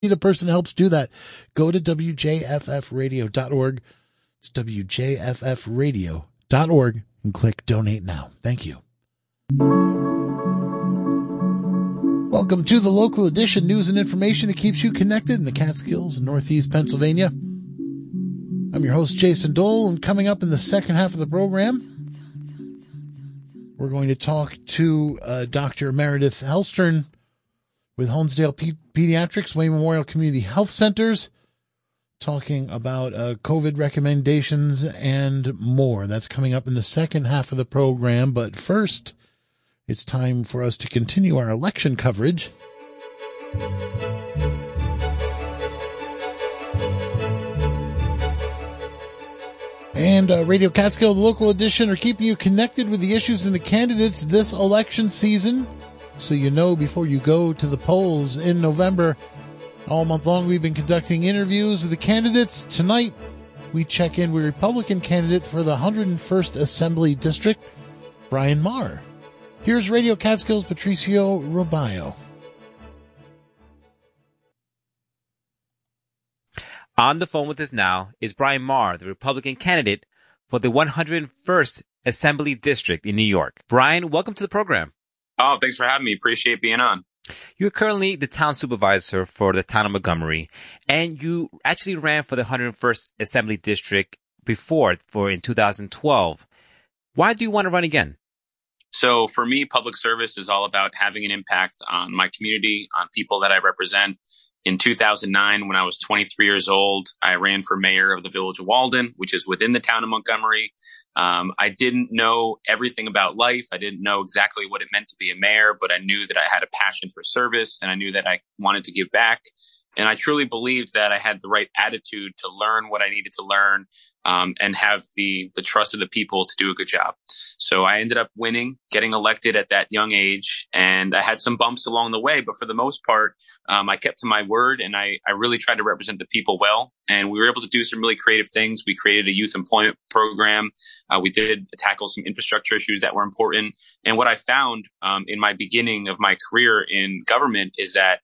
be the person that helps do that. Go to WJFFradio.org. It's WJFFradio.org and click donate now. Thank you. Welcome to the local edition news and information that keeps you connected in the Catskills and Northeast Pennsylvania. I'm your host, Jason Dole, and coming up in the second half of the program, we're going to talk to uh, Dr. Meredith Helstern with Honesdale P- Pediatrics, Wayne Memorial Community Health Centers, talking about uh, COVID recommendations and more. That's coming up in the second half of the program. But first, it's time for us to continue our election coverage. And uh, Radio Catskill, the local edition, are keeping you connected with the issues and the candidates this election season so you know before you go to the polls in November. All month long, we've been conducting interviews with the candidates. Tonight, we check in with Republican candidate for the 101st Assembly District, Brian Maher. Here's Radio Catskills' Patricio Robayo. On the phone with us now is Brian Maher, the Republican candidate for the 101st Assembly District in New York. Brian, welcome to the program. Oh, thanks for having me. Appreciate being on. You're currently the town supervisor for the town of Montgomery, and you actually ran for the 101st Assembly District before, for in 2012. Why do you want to run again? So for me, public service is all about having an impact on my community, on people that I represent, in 2009, when I was 23 years old, I ran for mayor of the village of Walden, which is within the town of Montgomery. Um, I didn't know everything about life. I didn't know exactly what it meant to be a mayor, but I knew that I had a passion for service and I knew that I wanted to give back. And I truly believed that I had the right attitude to learn what I needed to learn um, and have the the trust of the people to do a good job. So I ended up winning, getting elected at that young age, and I had some bumps along the way, but for the most part, um, I kept to my word and I, I really tried to represent the people well. And we were able to do some really creative things. We created a youth employment program. Uh, we did tackle some infrastructure issues that were important. And what I found um, in my beginning of my career in government is that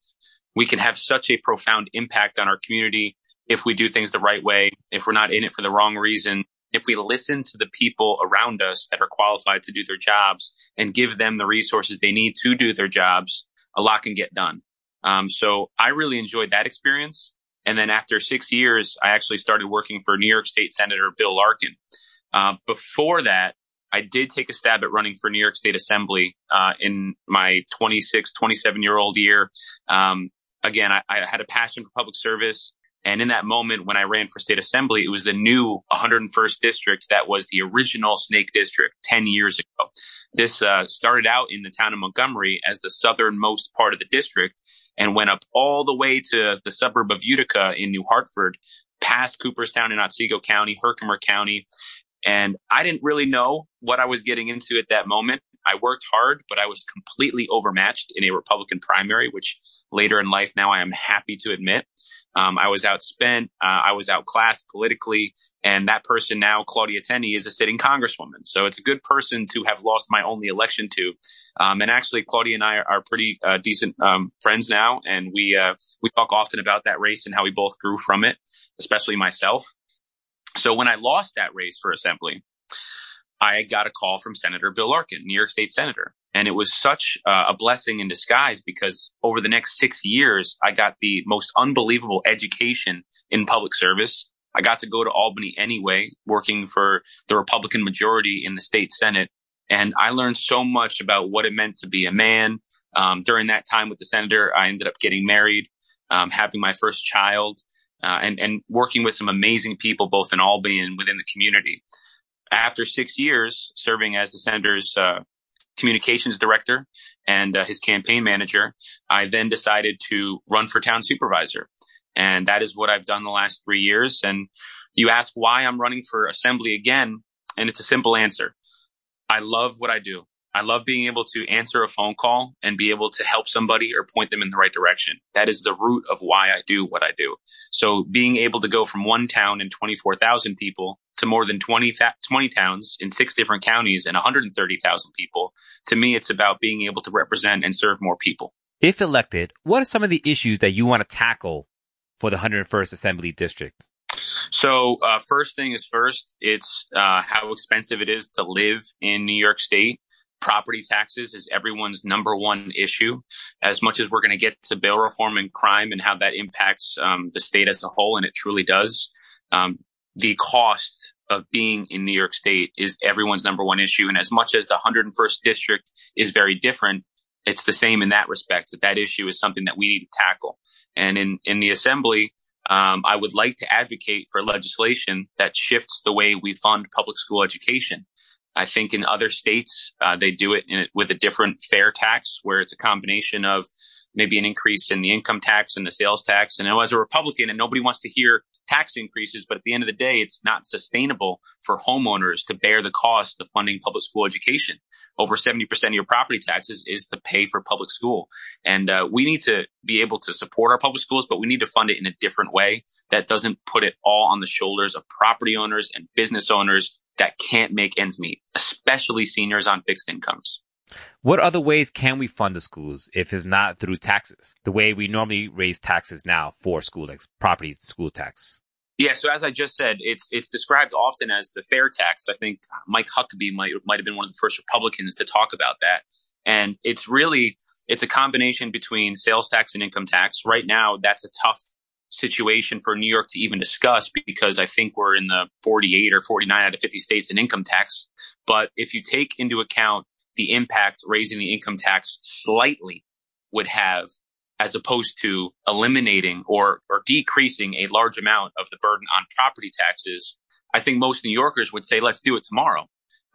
we can have such a profound impact on our community if we do things the right way, if we're not in it for the wrong reason, if we listen to the people around us that are qualified to do their jobs and give them the resources they need to do their jobs, a lot can get done. Um, so I really enjoyed that experience. And then after six years, I actually started working for New York State Senator Bill Larkin. Uh, before that, I did take a stab at running for New York State Assembly uh, in my 26, 27 year old year. Um, again, I, I, had a passion for public service. And in that moment, when I ran for state assembly, it was the new 101st district that was the original Snake District 10 years ago. This uh, started out in the town of Montgomery as the southernmost part of the district and went up all the way to the suburb of Utica in New Hartford, past Cooperstown in Otsego County, Herkimer County. And I didn't really know what I was getting into at that moment. I worked hard, but I was completely overmatched in a Republican primary, which later in life now I am happy to admit. Um, I was outspent, uh, I was outclassed politically, and that person now, Claudia Tenney, is a sitting congresswoman. So it's a good person to have lost my only election to. Um, and actually, Claudia and I are, are pretty uh, decent um, friends now, and we uh, we talk often about that race and how we both grew from it, especially myself. So when I lost that race for assembly, I got a call from Senator Bill Larkin, New York State Senator. And it was such uh, a blessing in disguise because over the next six years, I got the most unbelievable education in public service. I got to go to Albany anyway, working for the Republican majority in the state Senate. And I learned so much about what it meant to be a man. Um, during that time with the senator, I ended up getting married, um, having my first child, uh, and, and working with some amazing people, both in Albany and within the community after six years serving as the senator's uh, communications director and uh, his campaign manager, I then decided to run for town supervisor. And that is what I've done the last three years. And you ask why I'm running for assembly again. And it's a simple answer. I love what I do. I love being able to answer a phone call and be able to help somebody or point them in the right direction. That is the root of why I do what I do. So being able to go from one town and 24,000 people to more than 20, 20 towns in six different counties and 130,000 people, to me, it's about being able to represent and serve more people. If elected, what are some of the issues that you want to tackle for the 101st Assembly District? So, uh, first thing is first, it's uh, how expensive it is to live in New York State. Property taxes is everyone's number one issue. As much as we're going to get to bail reform and crime and how that impacts um, the state as a whole, and it truly does, um, the cost of being in New York State is everyone's number one issue. And as much as the 101st district is very different, it's the same in that respect that that issue is something that we need to tackle. And in, in the assembly, um, I would like to advocate for legislation that shifts the way we fund public school education. I think in other states, uh, they do it in, with a different fair tax where it's a combination of maybe an increase in the income tax and the sales tax. And as a Republican, and nobody wants to hear tax increases, but at the end of the day, it's not sustainable for homeowners to bear the cost of funding public school education. Over 70% of your property taxes is to pay for public school. And uh, we need to be able to support our public schools, but we need to fund it in a different way that doesn't put it all on the shoulders of property owners and business owners that can't make ends meet, especially seniors on fixed incomes. What other ways can we fund the schools if it's not through taxes? The way we normally raise taxes now for school, like property school tax. Yeah, so as I just said, it's it's described often as the fair tax. I think Mike Huckabee might might have been one of the first Republicans to talk about that. And it's really it's a combination between sales tax and income tax. Right now, that's a tough situation for New York to even discuss because I think we're in the 48 or 49 out of 50 states in income tax. But if you take into account the impact raising the income tax slightly would have as opposed to eliminating or, or decreasing a large amount of the burden on property taxes, I think most New Yorkers would say, let's do it tomorrow.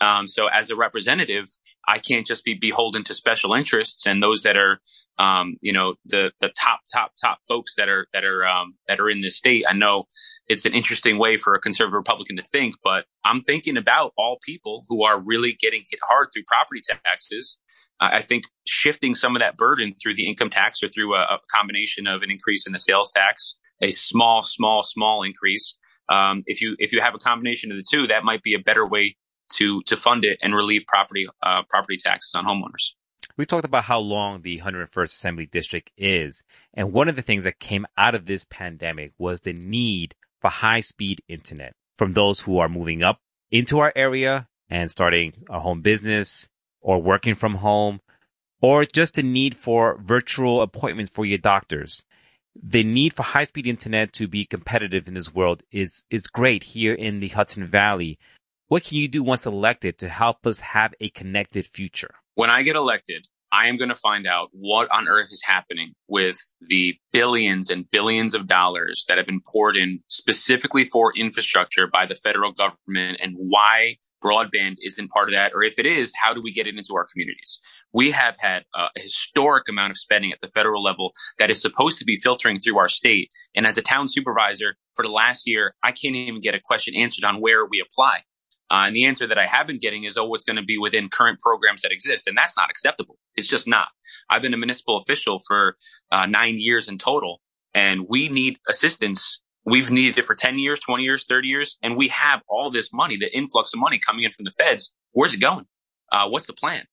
Um, so as a representative, I can't just be beholden to special interests and those that are, um, you know, the the top top top folks that are that are um, that are in this state. I know it's an interesting way for a conservative Republican to think, but I'm thinking about all people who are really getting hit hard through property taxes. I think shifting some of that burden through the income tax or through a, a combination of an increase in the sales tax, a small, small, small increase. Um, if you if you have a combination of the two, that might be a better way to to fund it and relieve property uh, property taxes on homeowners. We talked about how long the 101st Assembly District is, and one of the things that came out of this pandemic was the need for high speed internet from those who are moving up into our area and starting a home business or working from home or just the need for virtual appointments for your doctors. The need for high speed internet to be competitive in this world is, is great here in the Hudson Valley. What can you do once elected to help us have a connected future? When I get elected, I am going to find out what on earth is happening with the billions and billions of dollars that have been poured in specifically for infrastructure by the federal government and why broadband isn't part of that. Or if it is, how do we get it into our communities? We have had a historic amount of spending at the federal level that is supposed to be filtering through our state. And as a town supervisor for the last year, I can't even get a question answered on where we apply. Uh, and the answer that I have been getting is, oh, it's going to be within current programs that exist. And that's not acceptable. It's just not. I've been a municipal official for uh, nine years in total, and we need assistance. We've needed it for 10 years, 20 years, 30 years, and we have all this money, the influx of money coming in from the feds. Where's it going? Uh, what's the plan?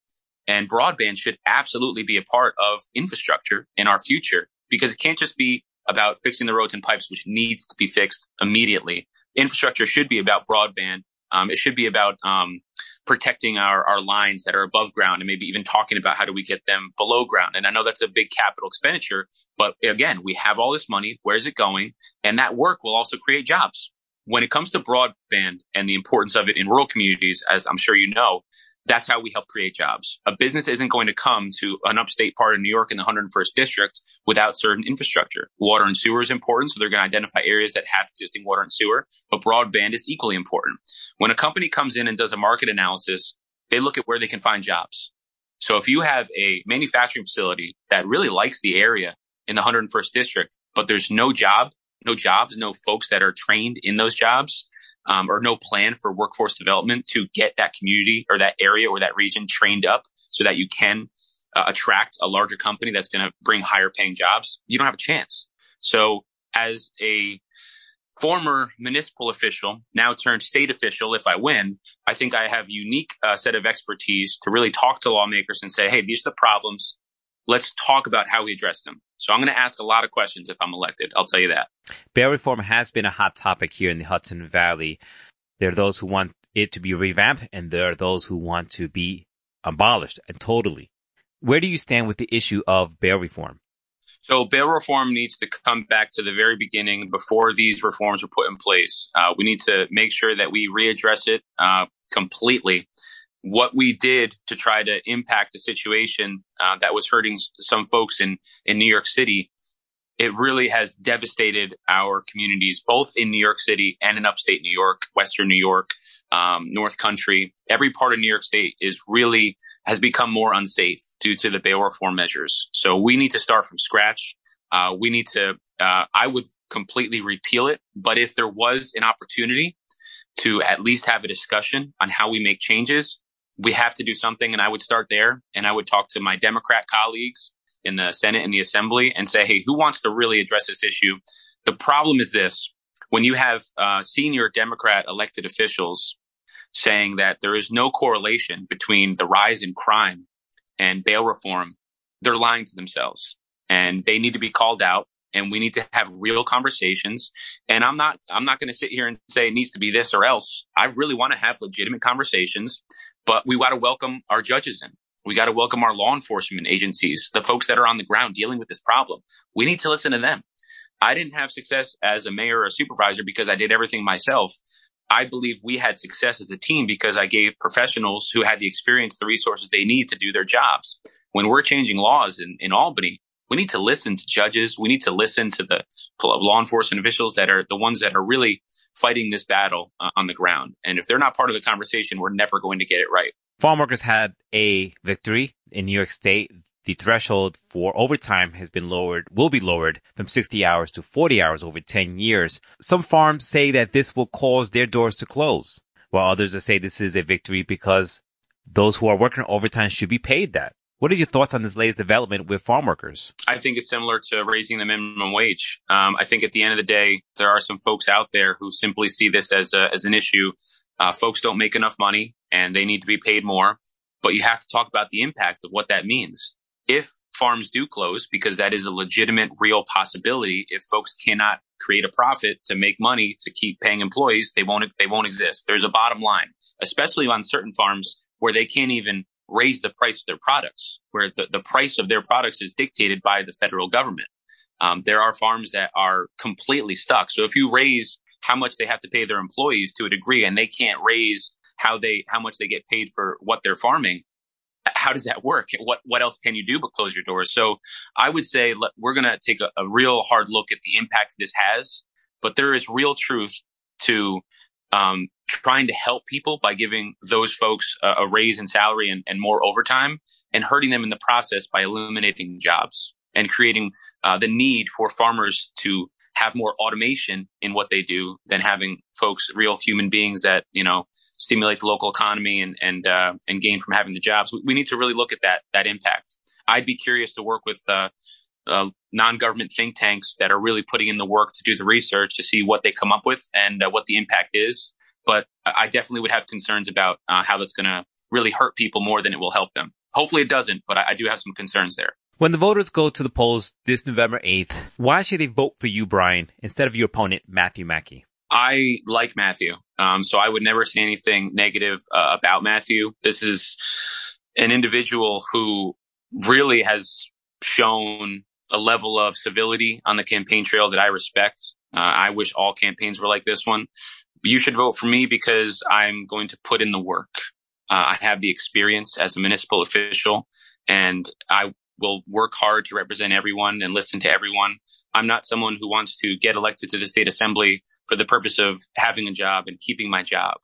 And broadband should absolutely be a part of infrastructure in our future because it can't just be about fixing the roads and pipes, which needs to be fixed immediately. Infrastructure should be about broadband um, it should be about um, protecting our, our lines that are above ground and maybe even talking about how do we get them below ground. And I know that's a big capital expenditure, but again, we have all this money. Where's it going? And that work will also create jobs. When it comes to broadband and the importance of it in rural communities, as I'm sure you know, that's how we help create jobs. A business isn't going to come to an upstate part of New York in the 101st district without certain infrastructure. Water and sewer is important, so they're going to identify areas that have existing water and sewer, but broadband is equally important. When a company comes in and does a market analysis, they look at where they can find jobs. So if you have a manufacturing facility that really likes the area in the 101st district, but there's no job, no jobs, no folks that are trained in those jobs, um, or no plan for workforce development to get that community or that area or that region trained up so that you can uh, attract a larger company that's going to bring higher paying jobs, you don't have a chance. So as a former municipal official, now turned state official, if I win, I think I have unique uh, set of expertise to really talk to lawmakers and say, hey, these are the problems. Let's talk about how we address them. So I'm going to ask a lot of questions if I'm elected. I'll tell you that. Bail reform has been a hot topic here in the Hudson Valley. There are those who want it to be revamped and there are those who want to be abolished and totally. Where do you stand with the issue of bail reform? So bail reform needs to come back to the very beginning before these reforms were put in place. Uh, we need to make sure that we readdress it uh, completely. What we did to try to impact the situation uh, that was hurting some folks in in New York City, it really has devastated our communities, both in New York City and in upstate New York, Western New York, um, North Country. Every part of New York State is really has become more unsafe due to the bail reform measures. So we need to start from scratch. Uh, we need to. Uh, I would completely repeal it, but if there was an opportunity to at least have a discussion on how we make changes, we have to do something. And I would start there, and I would talk to my Democrat colleagues in the Senate and the Assembly and say, hey, who wants to really address this issue? The problem is this when you have uh, senior Democrat elected officials saying that there is no correlation between the rise in crime and bail reform, they're lying to themselves and they need to be called out and we need to have real conversations. And I'm not, I'm not going to sit here and say it needs to be this or else. I really want to have legitimate conversations, but we got to welcome our judges in. We got to welcome our law enforcement agencies, the folks that are on the ground dealing with this problem. We need to listen to them. I didn't have success as a mayor or a supervisor because I did everything myself. I believe we had success as a team because I gave professionals who had the experience the resources they need to do their jobs. When we're changing laws in, in Albany, we need to listen to judges. We need to listen to the law enforcement officials that are the ones that are really fighting this battle uh, on the ground. And if they're not part of the conversation, we're never going to get it right. Farm workers had a victory in New York State. The threshold for overtime has been lowered, will be lowered from 60 hours to 40 hours over 10 years. Some farms say that this will cause their doors to close, while others say this is a victory because those who are working overtime should be paid that. What are your thoughts on this latest development with farm workers? I think it's similar to raising the minimum wage. Um, I think at the end of the day, there are some folks out there who simply see this as a, as an issue. Uh, folks don't make enough money and they need to be paid more, but you have to talk about the impact of what that means. If farms do close, because that is a legitimate, real possibility, if folks cannot create a profit to make money to keep paying employees, they won't, they won't exist. There's a bottom line, especially on certain farms where they can't even raise the price of their products, where the, the price of their products is dictated by the federal government. Um, there are farms that are completely stuck. So if you raise how much they have to pay their employees to a degree and they can't raise how they how much they get paid for what they're farming, how does that work? What what else can you do but close your doors? So I would say we're going to take a, a real hard look at the impact this has, but there is real truth to um, trying to help people by giving those folks a, a raise in salary and, and, more overtime and hurting them in the process by eliminating jobs and creating uh, the need for farmers to have more automation in what they do than having folks, real human beings that, you know, stimulate the local economy and, and, uh, and gain from having the jobs. We, we, need to really look at that, that impact. I'd be curious to work with, uh, uh, non-government think tanks that are really putting in the work to do the research to see what they come up with and uh, what the impact is. But I definitely would have concerns about uh, how that's going to really hurt people more than it will help them. Hopefully it doesn't, but I, I do have some concerns there. When the voters go to the polls this November 8th, why should they vote for you, Brian, instead of your opponent, Matthew Mackey? I like Matthew. Um, so I would never say anything negative uh, about Matthew. This is an individual who really has shown a level of civility on the campaign trail that I respect. Uh, I wish all campaigns were like this one. You should vote for me because I'm going to put in the work. Uh, I have the experience as a municipal official and I will work hard to represent everyone and listen to everyone. I'm not someone who wants to get elected to the state assembly for the purpose of having a job and keeping my job.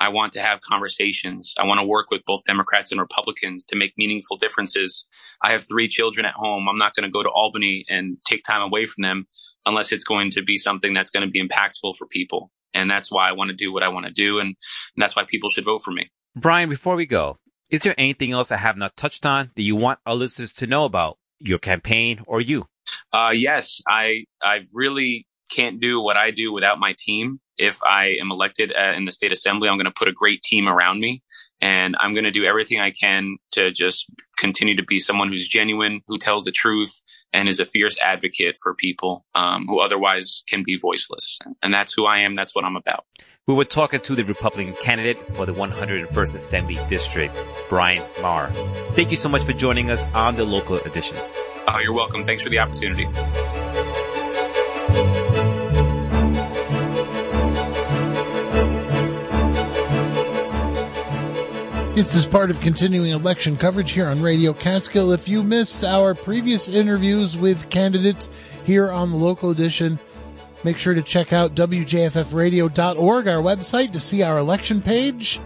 I want to have conversations. I want to work with both Democrats and Republicans to make meaningful differences. I have three children at home. I'm not going to go to Albany and take time away from them unless it's going to be something that's going to be impactful for people. And that's why I want to do what I want to do. And, that's why people should vote for me. Brian, before we go, is there anything else I have not touched on that you want our listeners to know about your campaign or you? Uh, yes, I, I've really can't do what I do without my team. If I am elected uh, in the state assembly, I'm going to put a great team around me and I'm going to do everything I can to just continue to be someone who's genuine, who tells the truth and is a fierce advocate for people um, who otherwise can be voiceless. And that's who I am. That's what I'm about. We were talking to the Republican candidate for the 101st Assembly District, Brian Maher. Thank you so much for joining us on the local edition. Oh, you're welcome. Thanks for the opportunity. This is part of continuing election coverage here on Radio Catskill. If you missed our previous interviews with candidates here on the local edition, make sure to check out WJFFradio.org, our website, to see our election page.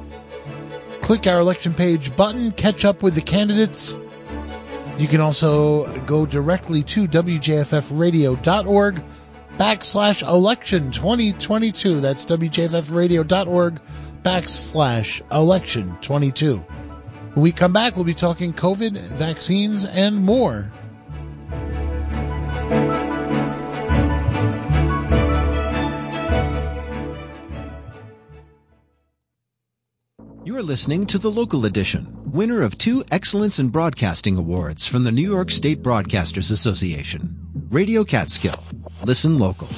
Click our election page button, catch up with the candidates. You can also go directly to WJFFradio.org backslash election 2022. That's WJFFradio.org backslash election 22. When we come back, we'll be talking COVID, vaccines, and more. You're listening to the local edition, winner of two Excellence in Broadcasting Awards from the New York State Broadcasters Association. Radio Catskill. Listen local.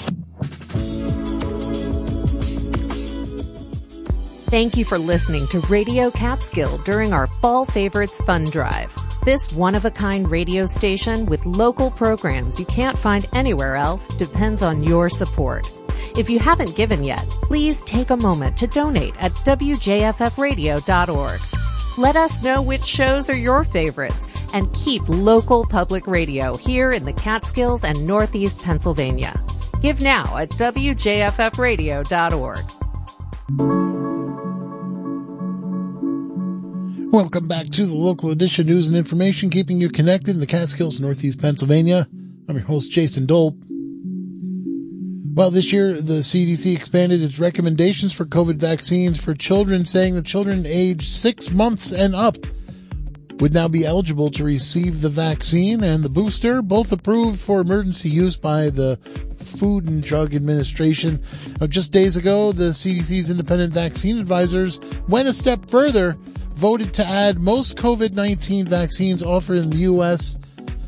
Thank you for listening to Radio Catskill during our Fall Favorites Fund Drive. This one of a kind radio station with local programs you can't find anywhere else depends on your support. If you haven't given yet, please take a moment to donate at WJFFradio.org. Let us know which shows are your favorites and keep local public radio here in the Catskills and Northeast Pennsylvania. Give now at WJFFradio.org. Welcome back to the local edition news and information, keeping you connected in the Catskills, Northeast Pennsylvania. I'm your host, Jason Dole. Well, this year, the CDC expanded its recommendations for COVID vaccines for children, saying that children aged six months and up would now be eligible to receive the vaccine and the booster, both approved for emergency use by the Food and Drug Administration. just days ago, the CDC's independent vaccine advisors went a step further voted to add most COVID 19 vaccines offered in the U.S.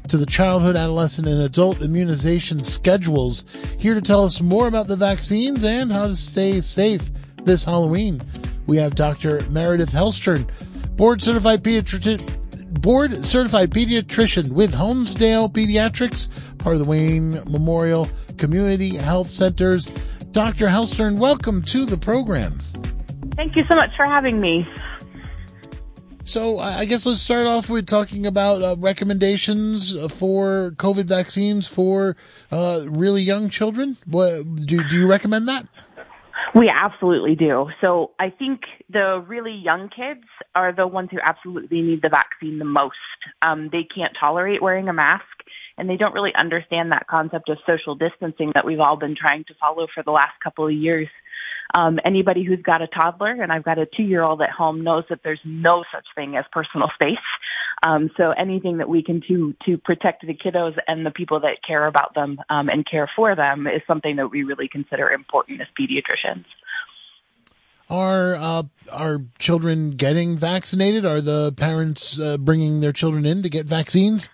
to the childhood, adolescent, and adult immunization schedules. Here to tell us more about the vaccines and how to stay safe this Halloween, we have Dr. Meredith Helstern, board certified pediatrician. Board certified pediatrician with Honesdale Pediatrics, part of the Wayne Memorial Community Health Centers. Dr. Helstern, welcome to the program. Thank you so much for having me. So I guess let's start off with talking about uh, recommendations for COVID vaccines for uh, really young children. What, do, do you recommend that? We absolutely do. So I think the really young kids are the ones who absolutely need the vaccine the most. Um, they can't tolerate wearing a mask and they don't really understand that concept of social distancing that we've all been trying to follow for the last couple of years. Um, anybody who's got a toddler, and I've got a two-year-old at home, knows that there's no such thing as personal space. Um, so anything that we can do to protect the kiddos and the people that care about them um, and care for them is something that we really consider important as pediatricians. Are uh, are children getting vaccinated? Are the parents uh, bringing their children in to get vaccines?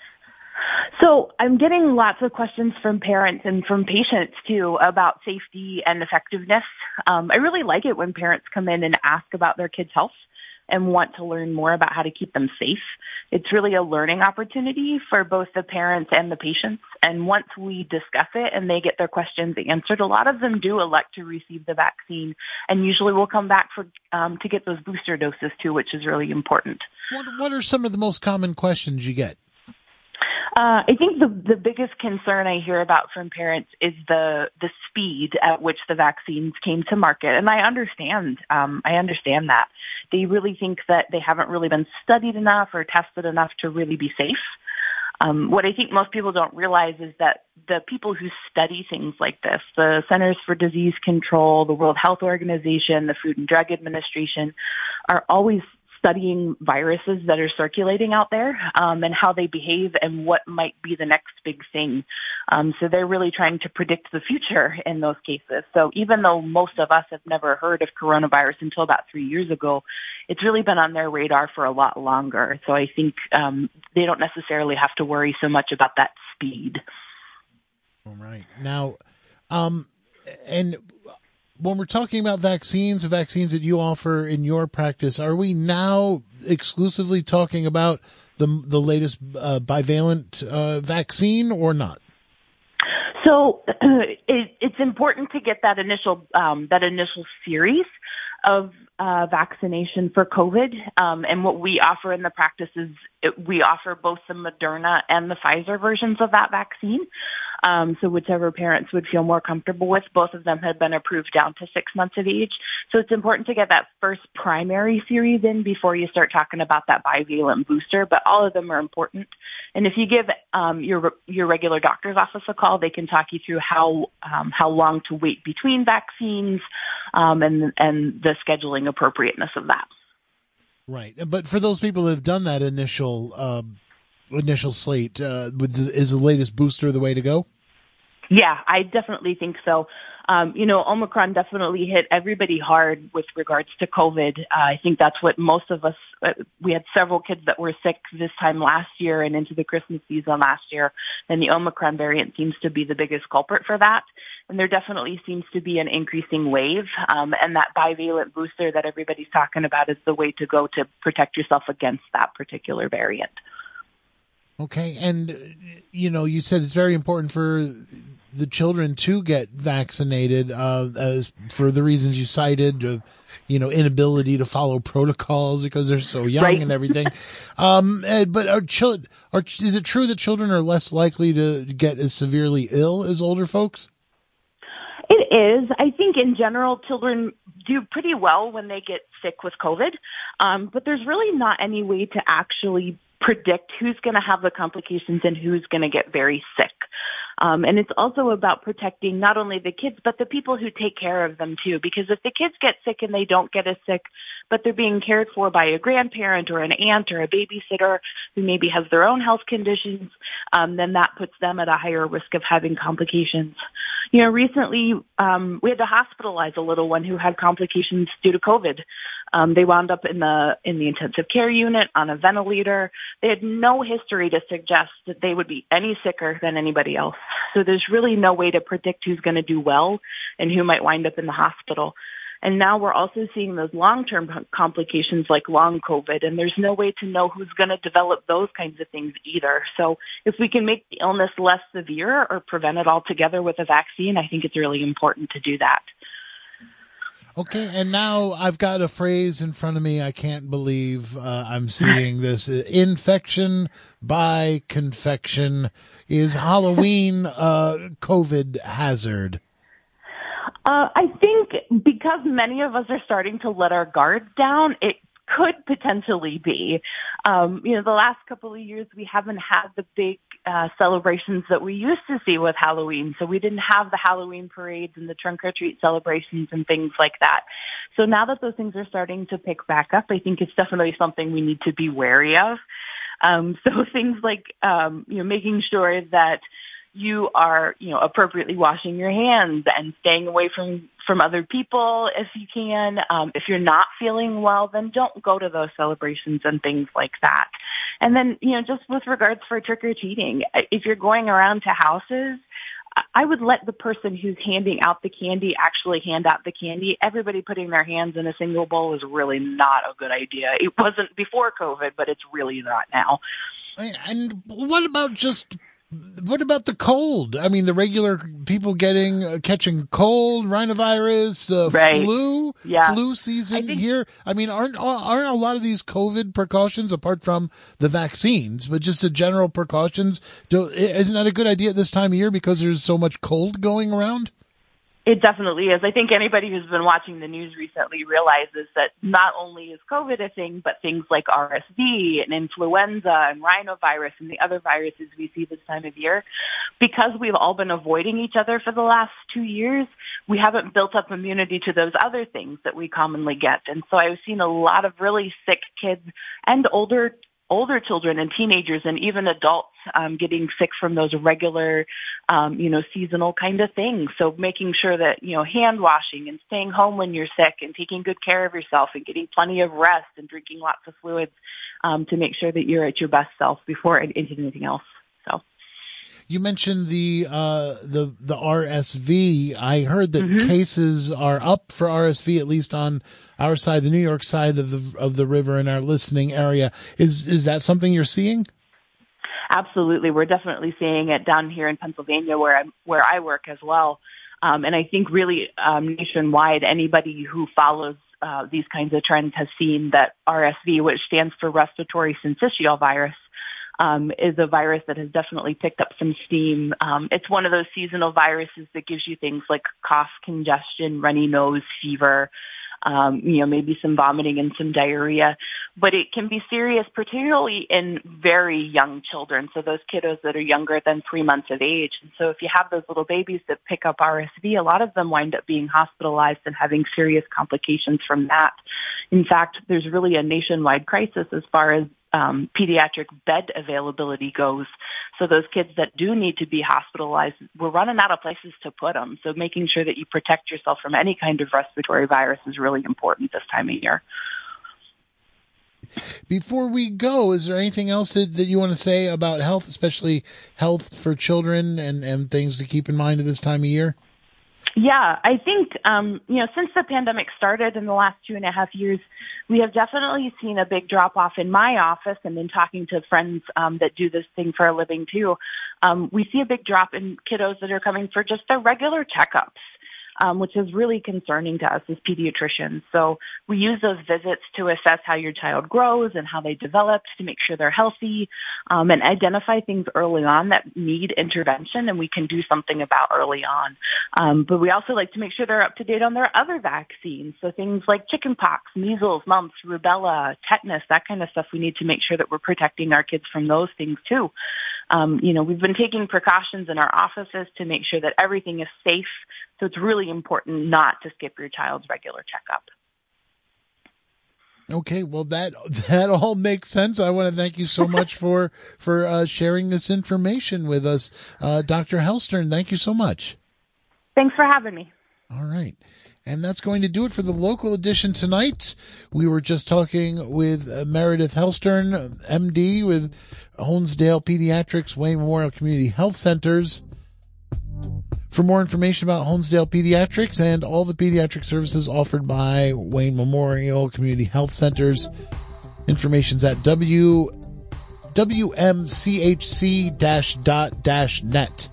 So I'm getting lots of questions from parents and from patients too about safety and effectiveness. Um, I really like it when parents come in and ask about their kids' health and want to learn more about how to keep them safe. It's really a learning opportunity for both the parents and the patients. And once we discuss it and they get their questions answered, a lot of them do elect to receive the vaccine and usually will come back for um, to get those booster doses too, which is really important. What, what are some of the most common questions you get? Uh, I think the the biggest concern I hear about from parents is the the speed at which the vaccines came to market, and I understand. Um, I understand that they really think that they haven't really been studied enough or tested enough to really be safe. Um, what I think most people don't realize is that the people who study things like this, the Centers for Disease Control, the World Health Organization, the Food and Drug Administration, are always studying viruses that are circulating out there um, and how they behave and what might be the next big thing. Um, so they're really trying to predict the future in those cases. So even though most of us have never heard of coronavirus until about three years ago, it's really been on their radar for a lot longer. So I think um, they don't necessarily have to worry so much about that speed. All right. Now, um, and when we're talking about vaccines, the vaccines that you offer in your practice, are we now exclusively talking about the the latest uh, bivalent uh, vaccine or not? So it, it's important to get that initial um, that initial series of uh, vaccination for COVID. Um, and what we offer in the practice is it, we offer both the Moderna and the Pfizer versions of that vaccine. Um, so whichever parents would feel more comfortable with, both of them have been approved down to six months of age. So it's important to get that first primary series in before you start talking about that bivalent booster. But all of them are important. And if you give um, your your regular doctor's office a call, they can talk you through how um, how long to wait between vaccines um, and and the scheduling appropriateness of that. Right, but for those people who have done that initial uh, initial slate, uh, is the latest booster the way to go? Yeah, I definitely think so. Um, you know, Omicron definitely hit everybody hard with regards to COVID. Uh, I think that's what most of us, uh, we had several kids that were sick this time last year and into the Christmas season last year. And the Omicron variant seems to be the biggest culprit for that. And there definitely seems to be an increasing wave. Um, and that bivalent booster that everybody's talking about is the way to go to protect yourself against that particular variant. Okay. And, you know, you said it's very important for the children to get vaccinated uh, as for the reasons you cited, uh, you know, inability to follow protocols because they're so young right. and everything. um, and, but are children, are, is it true that children are less likely to get as severely ill as older folks? It is. I think in general, children do pretty well when they get sick with COVID. Um, but there's really not any way to actually predict who's going to have the complications and who's going to get very sick. Um, and it's also about protecting not only the kids, but the people who take care of them too. Because if the kids get sick and they don't get as sick, but they're being cared for by a grandparent or an aunt or a babysitter who maybe has their own health conditions, um, then that puts them at a higher risk of having complications. You know, recently um, we had to hospitalize a little one who had complications due to COVID. Um, they wound up in the in the intensive care unit on a ventilator. They had no history to suggest that they would be any sicker than anybody else. So there's really no way to predict who's going to do well and who might wind up in the hospital. And now we're also seeing those long-term complications like long COVID, and there's no way to know who's going to develop those kinds of things either. So if we can make the illness less severe or prevent it altogether with a vaccine, I think it's really important to do that. Okay, and now I've got a phrase in front of me. I can't believe uh, I'm seeing this. Infection by confection is Halloween uh, COVID hazard. Uh, I think because many of us are starting to let our guards down, it could potentially be. Um, you know, the last couple of years we haven't had the big uh, celebrations that we used to see with Halloween. So we didn't have the Halloween parades and the trunk or treat celebrations and things like that. So now that those things are starting to pick back up, I think it's definitely something we need to be wary of. Um, so things like, um, you know, making sure that you are, you know, appropriately washing your hands and staying away from from other people if you can. Um, if you're not feeling well, then don't go to those celebrations and things like that. And then, you know, just with regards for trick or treating, uh, if you're going around to houses, I would let the person who's handing out the candy actually hand out the candy. Everybody putting their hands in a single bowl is really not a good idea. It wasn't before COVID, but it's really not now. And what about just what about the cold? I mean, the regular people getting uh, catching cold, rhinovirus, uh, right. flu, yeah. flu season think, here. I mean, aren't aren't a lot of these COVID precautions apart from the vaccines, but just the general precautions? Do, isn't that a good idea at this time of year because there's so much cold going around? It definitely is. I think anybody who's been watching the news recently realizes that not only is COVID a thing, but things like RSV and influenza and rhinovirus and the other viruses we see this time of year, because we've all been avoiding each other for the last two years, we haven't built up immunity to those other things that we commonly get. And so I've seen a lot of really sick kids and older older children and teenagers and even adults um, getting sick from those regular, um, you know, seasonal kind of things. So making sure that, you know, hand washing and staying home when you're sick and taking good care of yourself and getting plenty of rest and drinking lots of fluids um, to make sure that you're at your best self before anything else. You mentioned the uh, the the RSV. I heard that mm-hmm. cases are up for RSV at least on our side, the New York side of the of the river in our listening area. Is is that something you're seeing? Absolutely, we're definitely seeing it down here in Pennsylvania, where I where I work as well. Um, and I think really um, nationwide, anybody who follows uh, these kinds of trends has seen that RSV, which stands for respiratory syncytial virus, um, is a virus that has definitely picked up some steam. Um, it's one of those seasonal viruses that gives you things like cough, congestion, runny nose, fever, um, you know, maybe some vomiting and some diarrhea. But it can be serious, particularly in very young children. So those kiddos that are younger than three months of age. And so if you have those little babies that pick up RSV, a lot of them wind up being hospitalized and having serious complications from that. In fact, there's really a nationwide crisis as far as um, pediatric bed availability goes. So those kids that do need to be hospitalized, we're running out of places to put them. So making sure that you protect yourself from any kind of respiratory virus is really important this time of year. Before we go, is there anything else that, that you want to say about health, especially health for children and, and things to keep in mind at this time of year? Yeah, I think, um, you know, since the pandemic started in the last two and a half years, we have definitely seen a big drop off in my office and in talking to friends um, that do this thing for a living too. Um, we see a big drop in kiddos that are coming for just their regular checkups um, which is really concerning to us as pediatricians. So we use those visits to assess how your child grows and how they develop to make sure they're healthy um, and identify things early on that need intervention and we can do something about early on. Um, but we also like to make sure they're up to date on their other vaccines. So things like chickenpox, measles, mumps, rubella, tetanus, that kind of stuff. We need to make sure that we're protecting our kids from those things too. Um, you know, we've been taking precautions in our offices to make sure that everything is safe. So it's really important not to skip your child's regular checkup. Okay, well that that all makes sense. I want to thank you so much for for uh, sharing this information with us, uh, Dr. Helstern. Thank you so much. Thanks for having me. All right. And that's going to do it for the local edition tonight. We were just talking with uh, Meredith Helstern, MD with Honesdale Pediatrics, Wayne Memorial Community Health Centers. For more information about Honesdale Pediatrics and all the pediatric services offered by Wayne Memorial Community Health Centers, information's at w wmchc dot dash net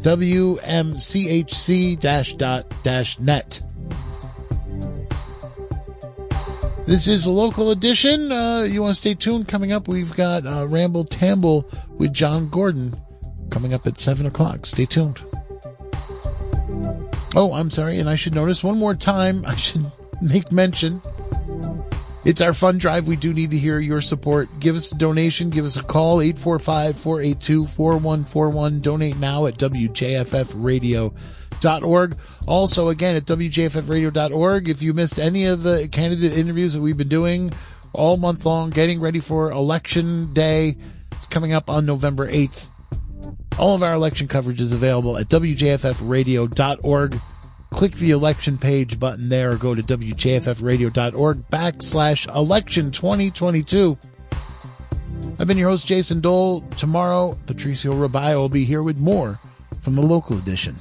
wmchc dash dot dash net This is a local edition. Uh, you want to stay tuned? Coming up, we've got uh, Ramble Tamble with John Gordon coming up at 7 o'clock. Stay tuned. Oh, I'm sorry, and I should notice one more time, I should make mention. It's our fund drive. We do need to hear your support. Give us a donation. Give us a call, 845-482-4141. Donate now at wjffradio.org. Also, again, at wjffradio.org. If you missed any of the candidate interviews that we've been doing all month long, getting ready for election day, it's coming up on November 8th. All of our election coverage is available at wjffradio.org. Click the election page button there or go to wjffradio.org backslash election 2022. I've been your host, Jason Dole. Tomorrow, Patricio Robayo will be here with more from the local edition.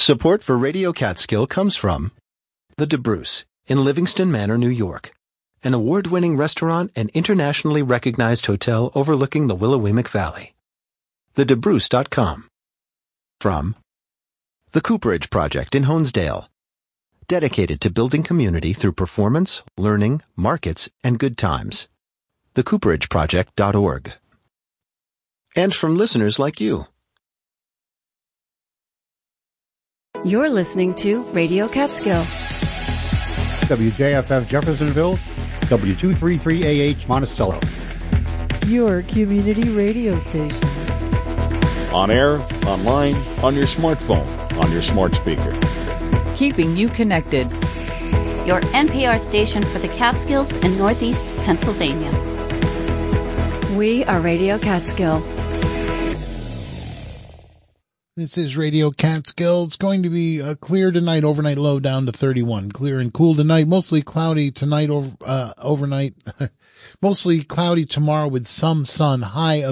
Support for Radio Catskill comes from The DeBruce in Livingston Manor, New York, an award-winning restaurant and internationally recognized hotel overlooking the Willowemoc Valley. TheDeBruce.com. From The Cooperage Project in Honesdale, dedicated to building community through performance, learning, markets, and good times. TheCooperageProject.org. And from listeners like you. You're listening to Radio Catskill. WJFF Jeffersonville, W233AH Monticello. Your community radio station. On air, online, on your smartphone, on your smart speaker. Keeping you connected. Your NPR station for the Catskills and Northeast Pennsylvania. We are Radio Catskill. This is Radio Catskill. It's going to be clear tonight, overnight low down to 31. Clear and cool tonight, mostly cloudy tonight, over, uh, overnight. mostly cloudy tomorrow with some sun, high of